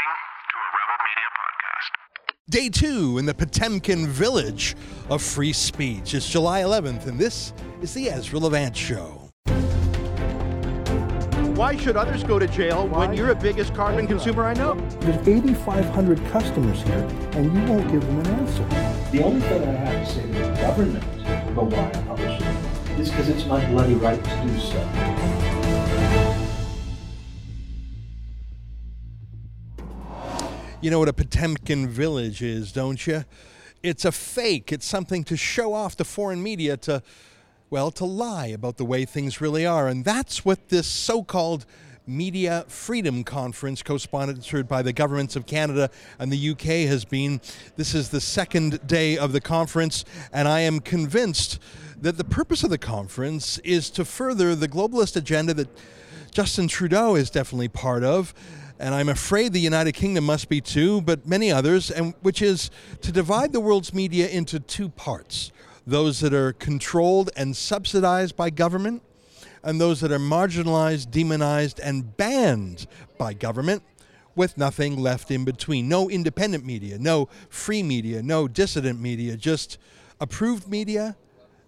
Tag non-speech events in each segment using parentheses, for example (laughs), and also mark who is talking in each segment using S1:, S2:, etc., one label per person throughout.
S1: listening to a Rebel Media podcast.
S2: Day two in the Potemkin village of free speech. It's July 11th, and this is the Ezra Levant Show.
S3: Why should others go to jail when you're the biggest carbon consumer I know?
S4: There's 8,500 customers here, and you won't give them an answer.
S5: The only thing I have to say to the government about why I publish it is because it's my bloody right to do so.
S2: You know what a Potemkin village is, don't you? It's a fake. It's something to show off to foreign media to, well, to lie about the way things really are. And that's what this so called Media Freedom Conference, co sponsored by the governments of Canada and the UK, has been. This is the second day of the conference, and I am convinced that the purpose of the conference is to further the globalist agenda that Justin Trudeau is definitely part of and I'm afraid the United Kingdom must be too, but many others, and which is to divide the world's media into two parts: those that are controlled and subsidized by government, and those that are marginalized, demonized, and banned by government. With nothing left in between. No independent media, no free media, no dissident media, just approved media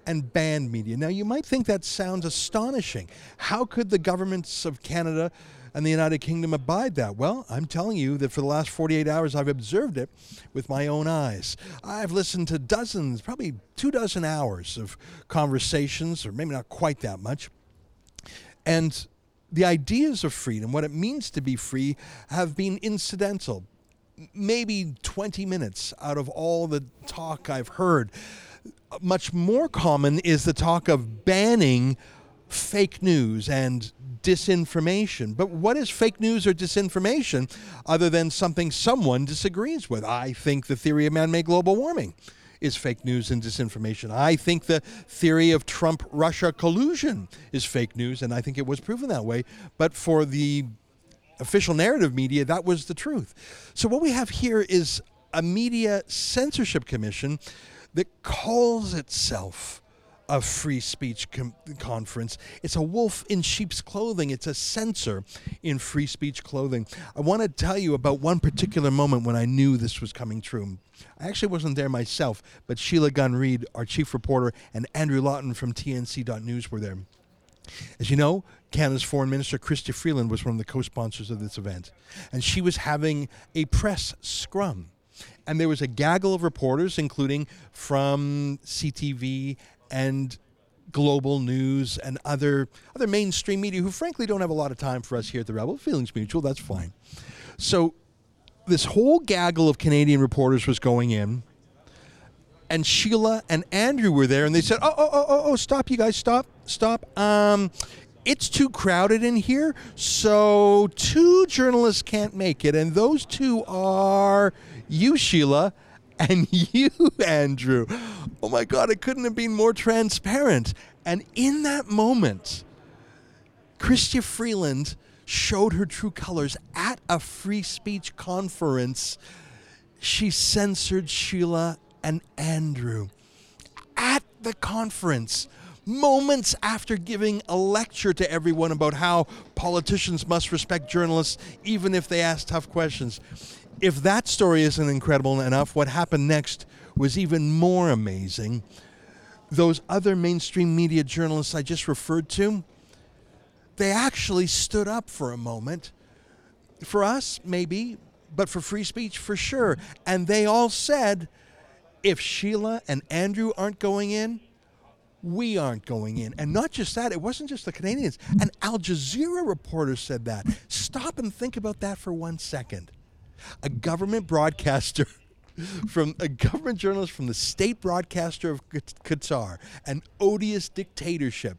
S2: and banned media. Now, you might think that sounds astonishing. How could the governments of Canada and the United Kingdom abide that? Well, I'm telling you that for the last 48 hours, I've observed it with my own eyes. I've listened to dozens, probably two dozen hours of conversations, or maybe not quite that much. And the ideas of freedom, what it means to be free, have been incidental. Maybe 20 minutes out of all the talk I've heard. Uh, much more common is the talk of banning fake news and disinformation. But what is fake news or disinformation other than something someone disagrees with? I think the theory of man made global warming is fake news and disinformation. I think the theory of Trump Russia collusion is fake news, and I think it was proven that way. But for the official narrative media, that was the truth. So what we have here is a media censorship commission that calls itself a free speech com- conference. It's a wolf in sheep's clothing. It's a censor in free speech clothing. I want to tell you about one particular moment when I knew this was coming true. I actually wasn't there myself, but Sheila Gunn Reid, our chief reporter, and Andrew Lawton from TNC.news were there. As you know, Canada's Foreign Minister Chrystia Freeland was one of the co sponsors of this event, and she was having a press scrum. And there was a gaggle of reporters, including from CTV and global news and other other mainstream media who frankly don't have a lot of time for us here at the Rebel. Feelings mutual, that's fine. So this whole gaggle of Canadian reporters was going in and Sheila and Andrew were there and they said, "Oh, oh, oh, oh, oh stop you guys, stop. Stop. Um it's too crowded in here, so two journalists can't make it, and those two are you, Sheila, and (laughs) you, Andrew. Oh my God, it couldn't have been more transparent. And in that moment, Chrystia Freeland showed her true colors at a free speech conference. She censored Sheila and Andrew at the conference. Moments after giving a lecture to everyone about how politicians must respect journalists even if they ask tough questions if that story isn't incredible enough, what happened next was even more amazing. Those other mainstream media journalists I just referred to, they actually stood up for a moment. For us, maybe, but for free speech, for sure. And they all said, if Sheila and Andrew aren't going in, we aren't going in. And not just that, it wasn't just the Canadians. An Al Jazeera reporter said that. Stop and think about that for one second a government broadcaster (laughs) from a government journalist from the state broadcaster of Qatar, an odious dictatorship,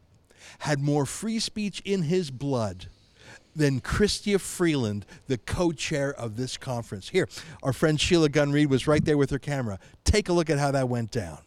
S2: had more free speech in his blood than Chrystia Freeland, the co-chair of this conference. Here, our friend Sheila Gunn Reid was right there with her camera. Take a look at how that went down.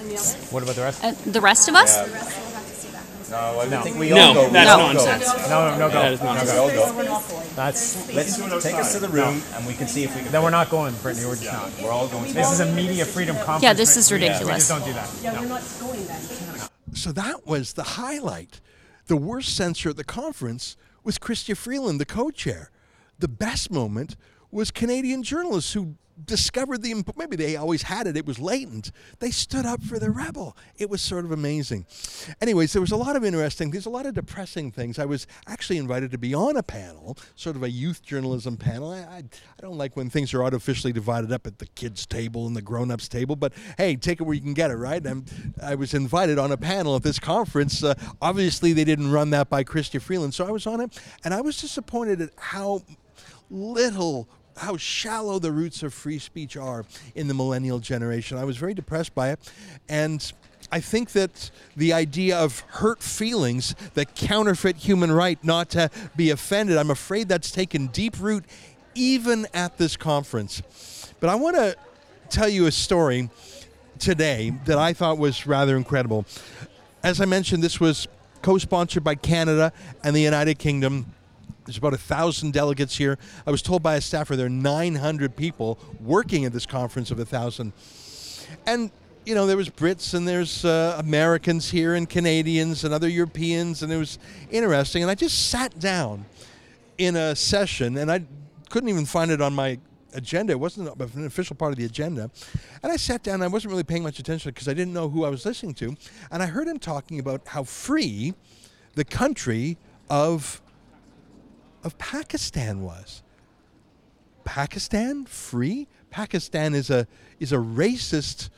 S6: And the others?
S7: What about the rest?
S8: Uh, the rest of us?
S6: The rest will have to stay back.
S7: No, I think we
S8: No,
S7: all go. we
S8: that's
S7: all go.
S8: nonsense.
S9: No, no, go.
S8: That is
S9: No,
S8: nonsense.
S7: We
S9: go.
S7: all go.
S9: That's
S7: Let's take us to the room and we can see if we can.
S9: then we're not going, Brittany. We're just not.
S7: We're all going. To
S9: This is a media freedom conference.
S10: Yeah, this is
S9: We- we
S10: ridiculous.
S9: just don't do that.
S11: Yeah,
S9: No.
S11: we're not going then.
S2: So that was the highlight. The worst censor at the conference was Chrystia Freeland, the co-chair. The best moment was Canadian journalists who discovered the maybe they always had it it was latent. They stood up for the rebel. It was sort of amazing. Anyways there was a lot of interesting there's a lot of depressing things. I was actually invited to be on a panel sort of a youth journalism panel. I, I, I don't like when things are artificially divided up at the kids table and the grown-ups table but hey take it where you can get it right? I'm, i was invited on a panel at this conference. Uh, obviously they didn't run that by Chrystia freeland so i was on it and i was disappointed at how little how shallow the roots of free speech are in the millennial generation. I was very depressed by it. And I think that the idea of hurt feelings that counterfeit human right not to be offended, I'm afraid that's taken deep root even at this conference. But I want to tell you a story today that I thought was rather incredible. As I mentioned, this was co sponsored by Canada and the United Kingdom. There's about a thousand delegates here. I was told by a staffer there are 900 people working at this conference of a thousand. And you know, there was Brits and there's uh, Americans here and Canadians and other Europeans, and it was interesting. And I just sat down in a session, and I couldn't even find it on my agenda. It wasn't an official part of the agenda. And I sat down, I wasn't really paying much attention because I didn't know who I was listening to. And I heard him talking about how free the country of of Pakistan was. Pakistan free? Pakistan is a is a racist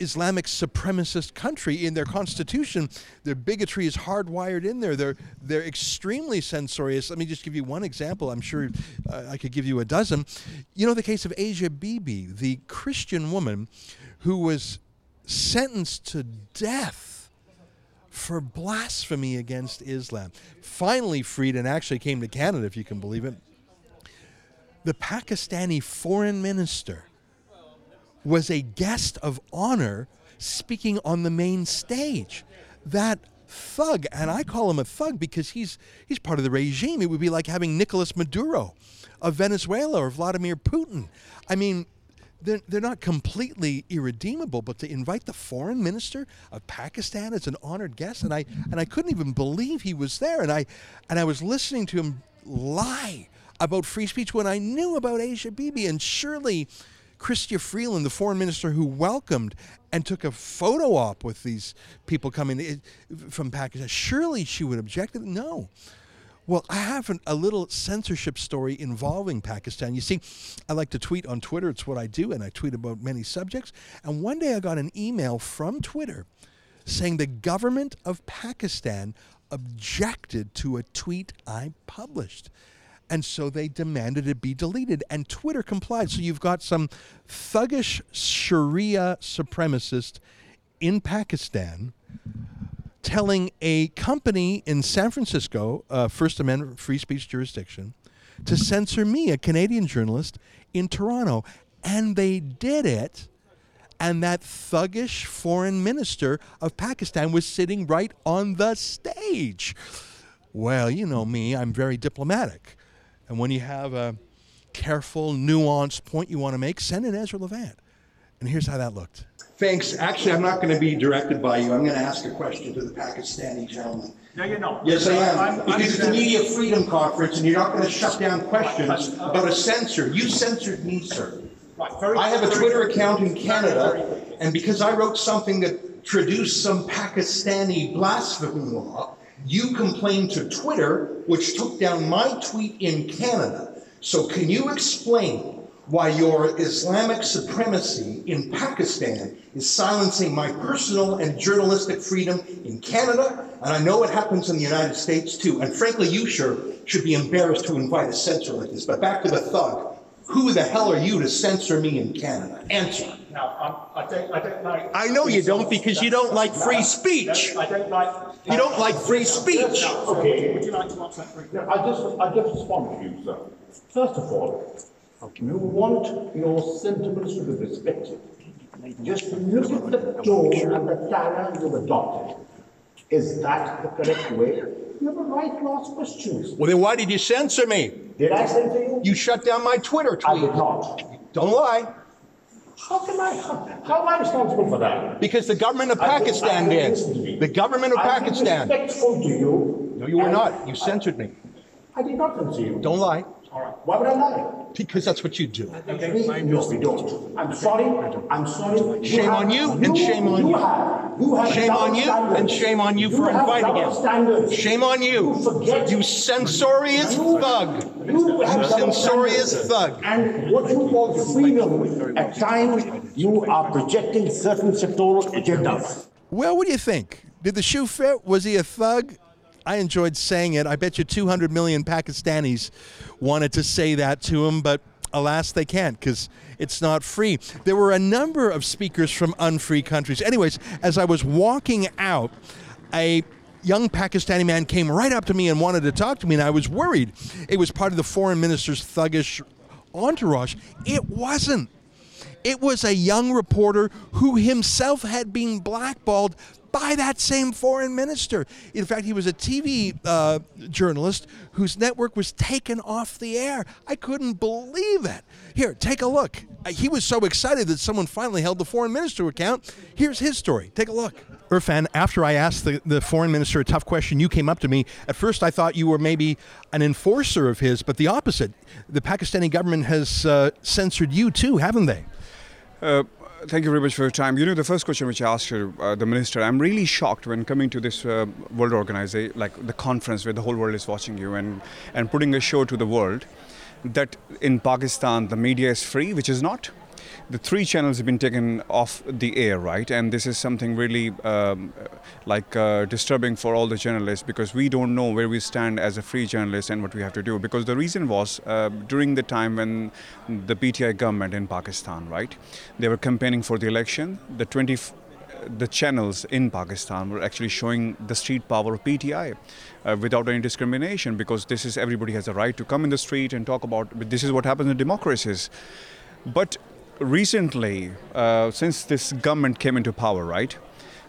S2: Islamic supremacist country in their constitution. Their bigotry is hardwired in there. They're they're extremely censorious. Let me just give you one example. I'm sure uh, I could give you a dozen. You know the case of Asia Bibi, the Christian woman who was sentenced to death for blasphemy against Islam. Finally freed and actually came to Canada, if you can believe it. The Pakistani foreign minister was a guest of honor speaking on the main stage. That thug, and I call him a thug because he's he's part of the regime. It would be like having Nicolas Maduro of Venezuela or Vladimir Putin. I mean, they're, they're not completely irredeemable, but to invite the foreign minister of Pakistan as an honored guest, and I and I couldn't even believe he was there, and I and I was listening to him lie about free speech when I knew about Asia Bibi, and surely Chrystia Freeland, the foreign minister who welcomed and took a photo op with these people coming from Pakistan, surely she would object. No. Well, I have an, a little censorship story involving Pakistan. You see, I like to tweet on Twitter. It's what I do, and I tweet about many subjects. And one day I got an email from Twitter saying the government of Pakistan objected to a tweet I published. And so they demanded it be deleted, and Twitter complied. So you've got some thuggish Sharia supremacist in Pakistan telling a company in San Francisco, uh, First Amendment free speech jurisdiction, to censor me, a Canadian journalist, in Toronto. And they did it. And that thuggish foreign minister of Pakistan was sitting right on the stage. Well, you know me, I'm very diplomatic. And when you have a careful, nuanced point you want to make, send in Ezra Levant. And here's how that looked.
S3: Thanks. Actually, I'm not going to be directed by you. I'm going to ask a question to the Pakistani gentleman.
S5: No, you're not.
S3: Yes, I am.
S5: I'm- I'm
S3: Because it's a
S5: saying-
S3: media freedom conference and you're not going to shut down questions about a censor. You censored me, sir.
S5: Right, very-
S3: I have a
S5: very-
S3: Twitter account in
S5: very-
S3: Canada, and because I wrote something that traduced some Pakistani blasphemy law, you complained to Twitter, which took down my tweet in Canada. So can you explain why your Islamic supremacy in Pakistan is silencing my personal and journalistic freedom in Canada? And I know it happens in the United States too. And frankly, you sure should be embarrassed to invite a censor like this. But back to the thug. Who the hell are you to censor me in Canada? Answer.
S5: Now, I'm, I don't, I don't like.
S3: I know you don't because you don't like free speech.
S5: I don't like.
S3: You don't like free speech.
S5: Okay, would you like to answer that briefly?
S12: I just, I just respond to you, sir. First of all, you want your sentiments to be respected. Just look at the tone and the style you've adopted. Is that the correct way? You have a right to ask questions.
S3: Well, then why did you censor me?
S12: Did I censor you?
S3: You shut down my Twitter tweet.
S12: I did not.
S3: Don't lie.
S12: How can I, how, how am I responsible for that?
S3: Because the government of
S12: I
S3: Pakistan
S12: I listen
S3: did. The government of
S12: I
S3: Pakistan.
S12: respectful to you.
S3: No, you were not. You censored me.
S12: I did not censor you.
S3: Don't lie.
S12: All right. Why would I lie?
S3: Because that's what you do.
S12: Okay, no, we don't. I'm sorry, I'm sorry.
S3: Shame
S12: have-
S3: on you and shame on
S12: you
S3: you.
S12: have, you have
S3: Shame on you
S12: standards.
S3: and shame on you for inviting him.
S12: standards.
S3: Shame on you.
S12: You forget.
S3: You censorious
S12: You-
S3: thug.
S12: You have
S3: Censorious
S12: standards.
S3: thug.
S12: And what you call freedom, at times, you are projecting certain sectoral agendas.
S2: Well, what do you think? Did the shoe fit? Was he a thug? I enjoyed saying it. I bet you 200 million Pakistanis wanted to say that to him, but alas, they can't because it's not free. There were a number of speakers from unfree countries. Anyways, as I was walking out, a young Pakistani man came right up to me and wanted to talk to me, and I was worried it was part of the foreign minister's thuggish entourage. It wasn't. It was a young reporter who himself had been blackballed by that same foreign minister. In fact, he was a TV uh, journalist whose network was taken off the air. I couldn't believe it. Here, take a look. Uh, He was so excited that someone finally held the foreign minister to account. Here's his story. Take a look. Irfan, after I asked the, the foreign minister a tough question, you came up to me. At first, I thought you were maybe an enforcer of his, but the opposite. The Pakistani government has uh, censored you too, haven't they?
S8: Uh, thank you very much for your time. You know, the first question which I asked you, uh, the minister, I'm really shocked when coming to this uh, world organization, like the conference where the whole world is watching you and, and putting a show to the world, that in Pakistan the media is free, which is not. The three channels have been taken off the air, right? And this is something really um, like uh, disturbing for all the journalists because we don't know where we stand as a free journalist and what we have to do. Because the reason was uh, during the time when the PTI government in Pakistan, right, they were campaigning for the election, the 20 f- the channels in Pakistan were actually showing the street power of PTI uh, without any discrimination because this is everybody has a right to come in the street and talk about but this is what happens in democracies. But recently, uh, since this government came into power, right?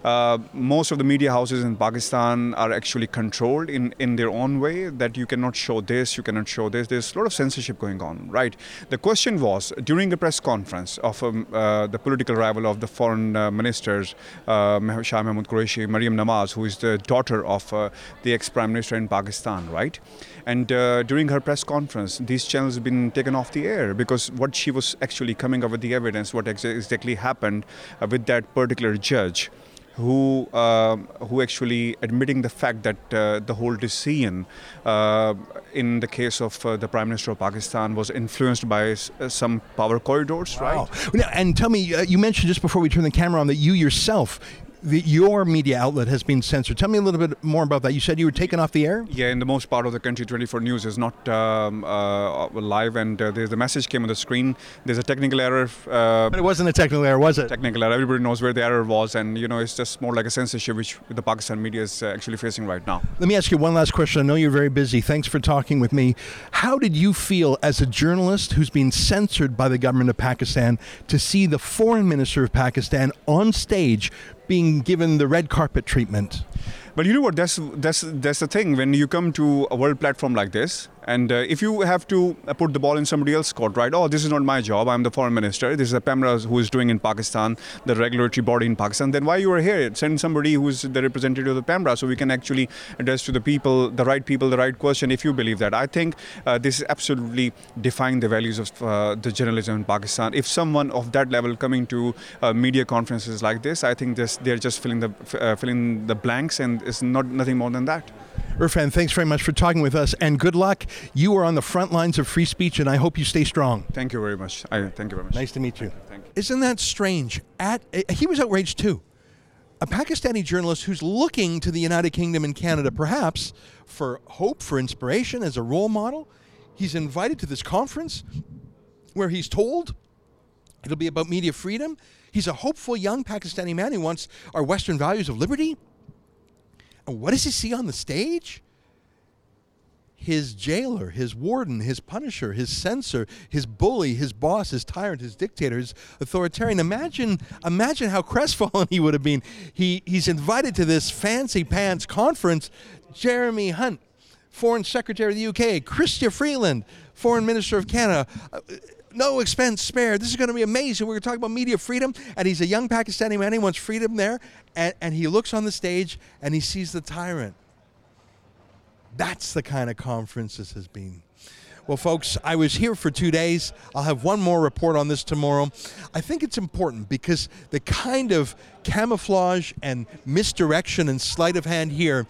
S8: Uh, most of the media houses in Pakistan are actually controlled in, in their own way that you cannot show this, you cannot show this. There's a lot of censorship going on, right? The question was during a press conference of um, uh, the political rival of the foreign uh, ministers, uh, Shah Mahmood Qureshi, Mariam Nawaz, who is the daughter of uh, the ex prime minister in Pakistan, right? And uh, during her press conference, these channels have been taken off the air because what she was actually coming up with the evidence, what ex- exactly happened with that particular judge who um, who actually admitting the fact that uh, the whole decision uh, in the case of uh, the prime minister of Pakistan was influenced by s- uh, some power corridors, right?
S2: Wow. Now, and tell me, uh, you mentioned just before we turn the camera on that you yourself, the, your media outlet has been censored. Tell me a little bit more about that. You said you were taken off the air?
S8: Yeah, in the most part of the country, 24 News is not um, uh, live, and uh, there's the message came on the screen. There's a technical error. Uh,
S2: But it wasn't a technical error, was it?
S8: technical error. Everybody knows where the error was, and you know it's just more like a censorship which the Pakistan media is uh, actually facing right now.
S2: Let me ask you one last question. I know you're very busy. Thanks for talking with me. How did you feel as a journalist who's been censored by the government of Pakistan to see the foreign minister of Pakistan on stage being given the red carpet treatment?
S8: But you know what? That's that's that's the thing. When you come to a world platform like this, and uh, if you have to uh, put the ball in somebody else's court, right? Oh, this is not my job. I'm the foreign minister. This is a PEMRA who is doing in Pakistan, the regulatory body in Pakistan. Then why you are here? Send somebody who's the representative of the PEMRA, so we can actually address to the people, the right people, the right question. If you believe that, I think uh, this is absolutely defying the values of uh, the journalism in Pakistan. If someone of that level coming to uh, media conferences like this, I think this, they're just filling the uh, filling the blanks, and it's not nothing more than that.
S2: Irfan, thanks very much for talking with us and good luck. You are on the front lines of free speech and I hope you stay strong.
S8: Thank you very much. I thank you very much.
S2: Nice to meet you.
S8: Thank you.
S2: Isn't that strange? At eh, he was outraged too. A Pakistani journalist who's looking to the United Kingdom and Canada perhaps for hope, for inspiration as a role model. He's invited to this conference where he's told it'll be about media freedom. He's a hopeful young Pakistani man who wants our Western values of liberty. And what does he see on the stage? his jailer, his warden, his punisher, his censor, his bully, his boss, his tyrant, his dictator, his authoritarian. Imagine, imagine how (laughs) crestfallen he would have been. He he's invited to this fancy pants conference. Jeremy Hunt, Foreign Secretary of the UK, Chrystia Freeland, Foreign Minister of Canada. Uh, No expense spared. This is going to be amazing. We're going to talk about media freedom. And he's a young Pakistani man. He wants freedom there. And, and he looks on the stage and he sees the tyrant. That's the kind of conference this has been. Well, folks, I was here for two days. I'll have one more report on this tomorrow. I think it's important because the kind of camouflage and misdirection and sleight of hand here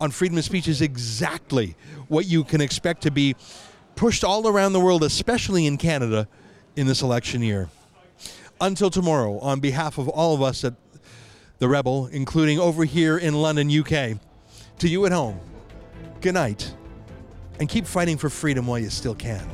S2: on freedom of speech is exactly what you can expect to be pushed all around the world, especially in Canada, in this election year. Until tomorrow, on behalf of all of us at The Rebel, including over here in London, UK, to you at home, good night, and keep fighting for freedom while you still can.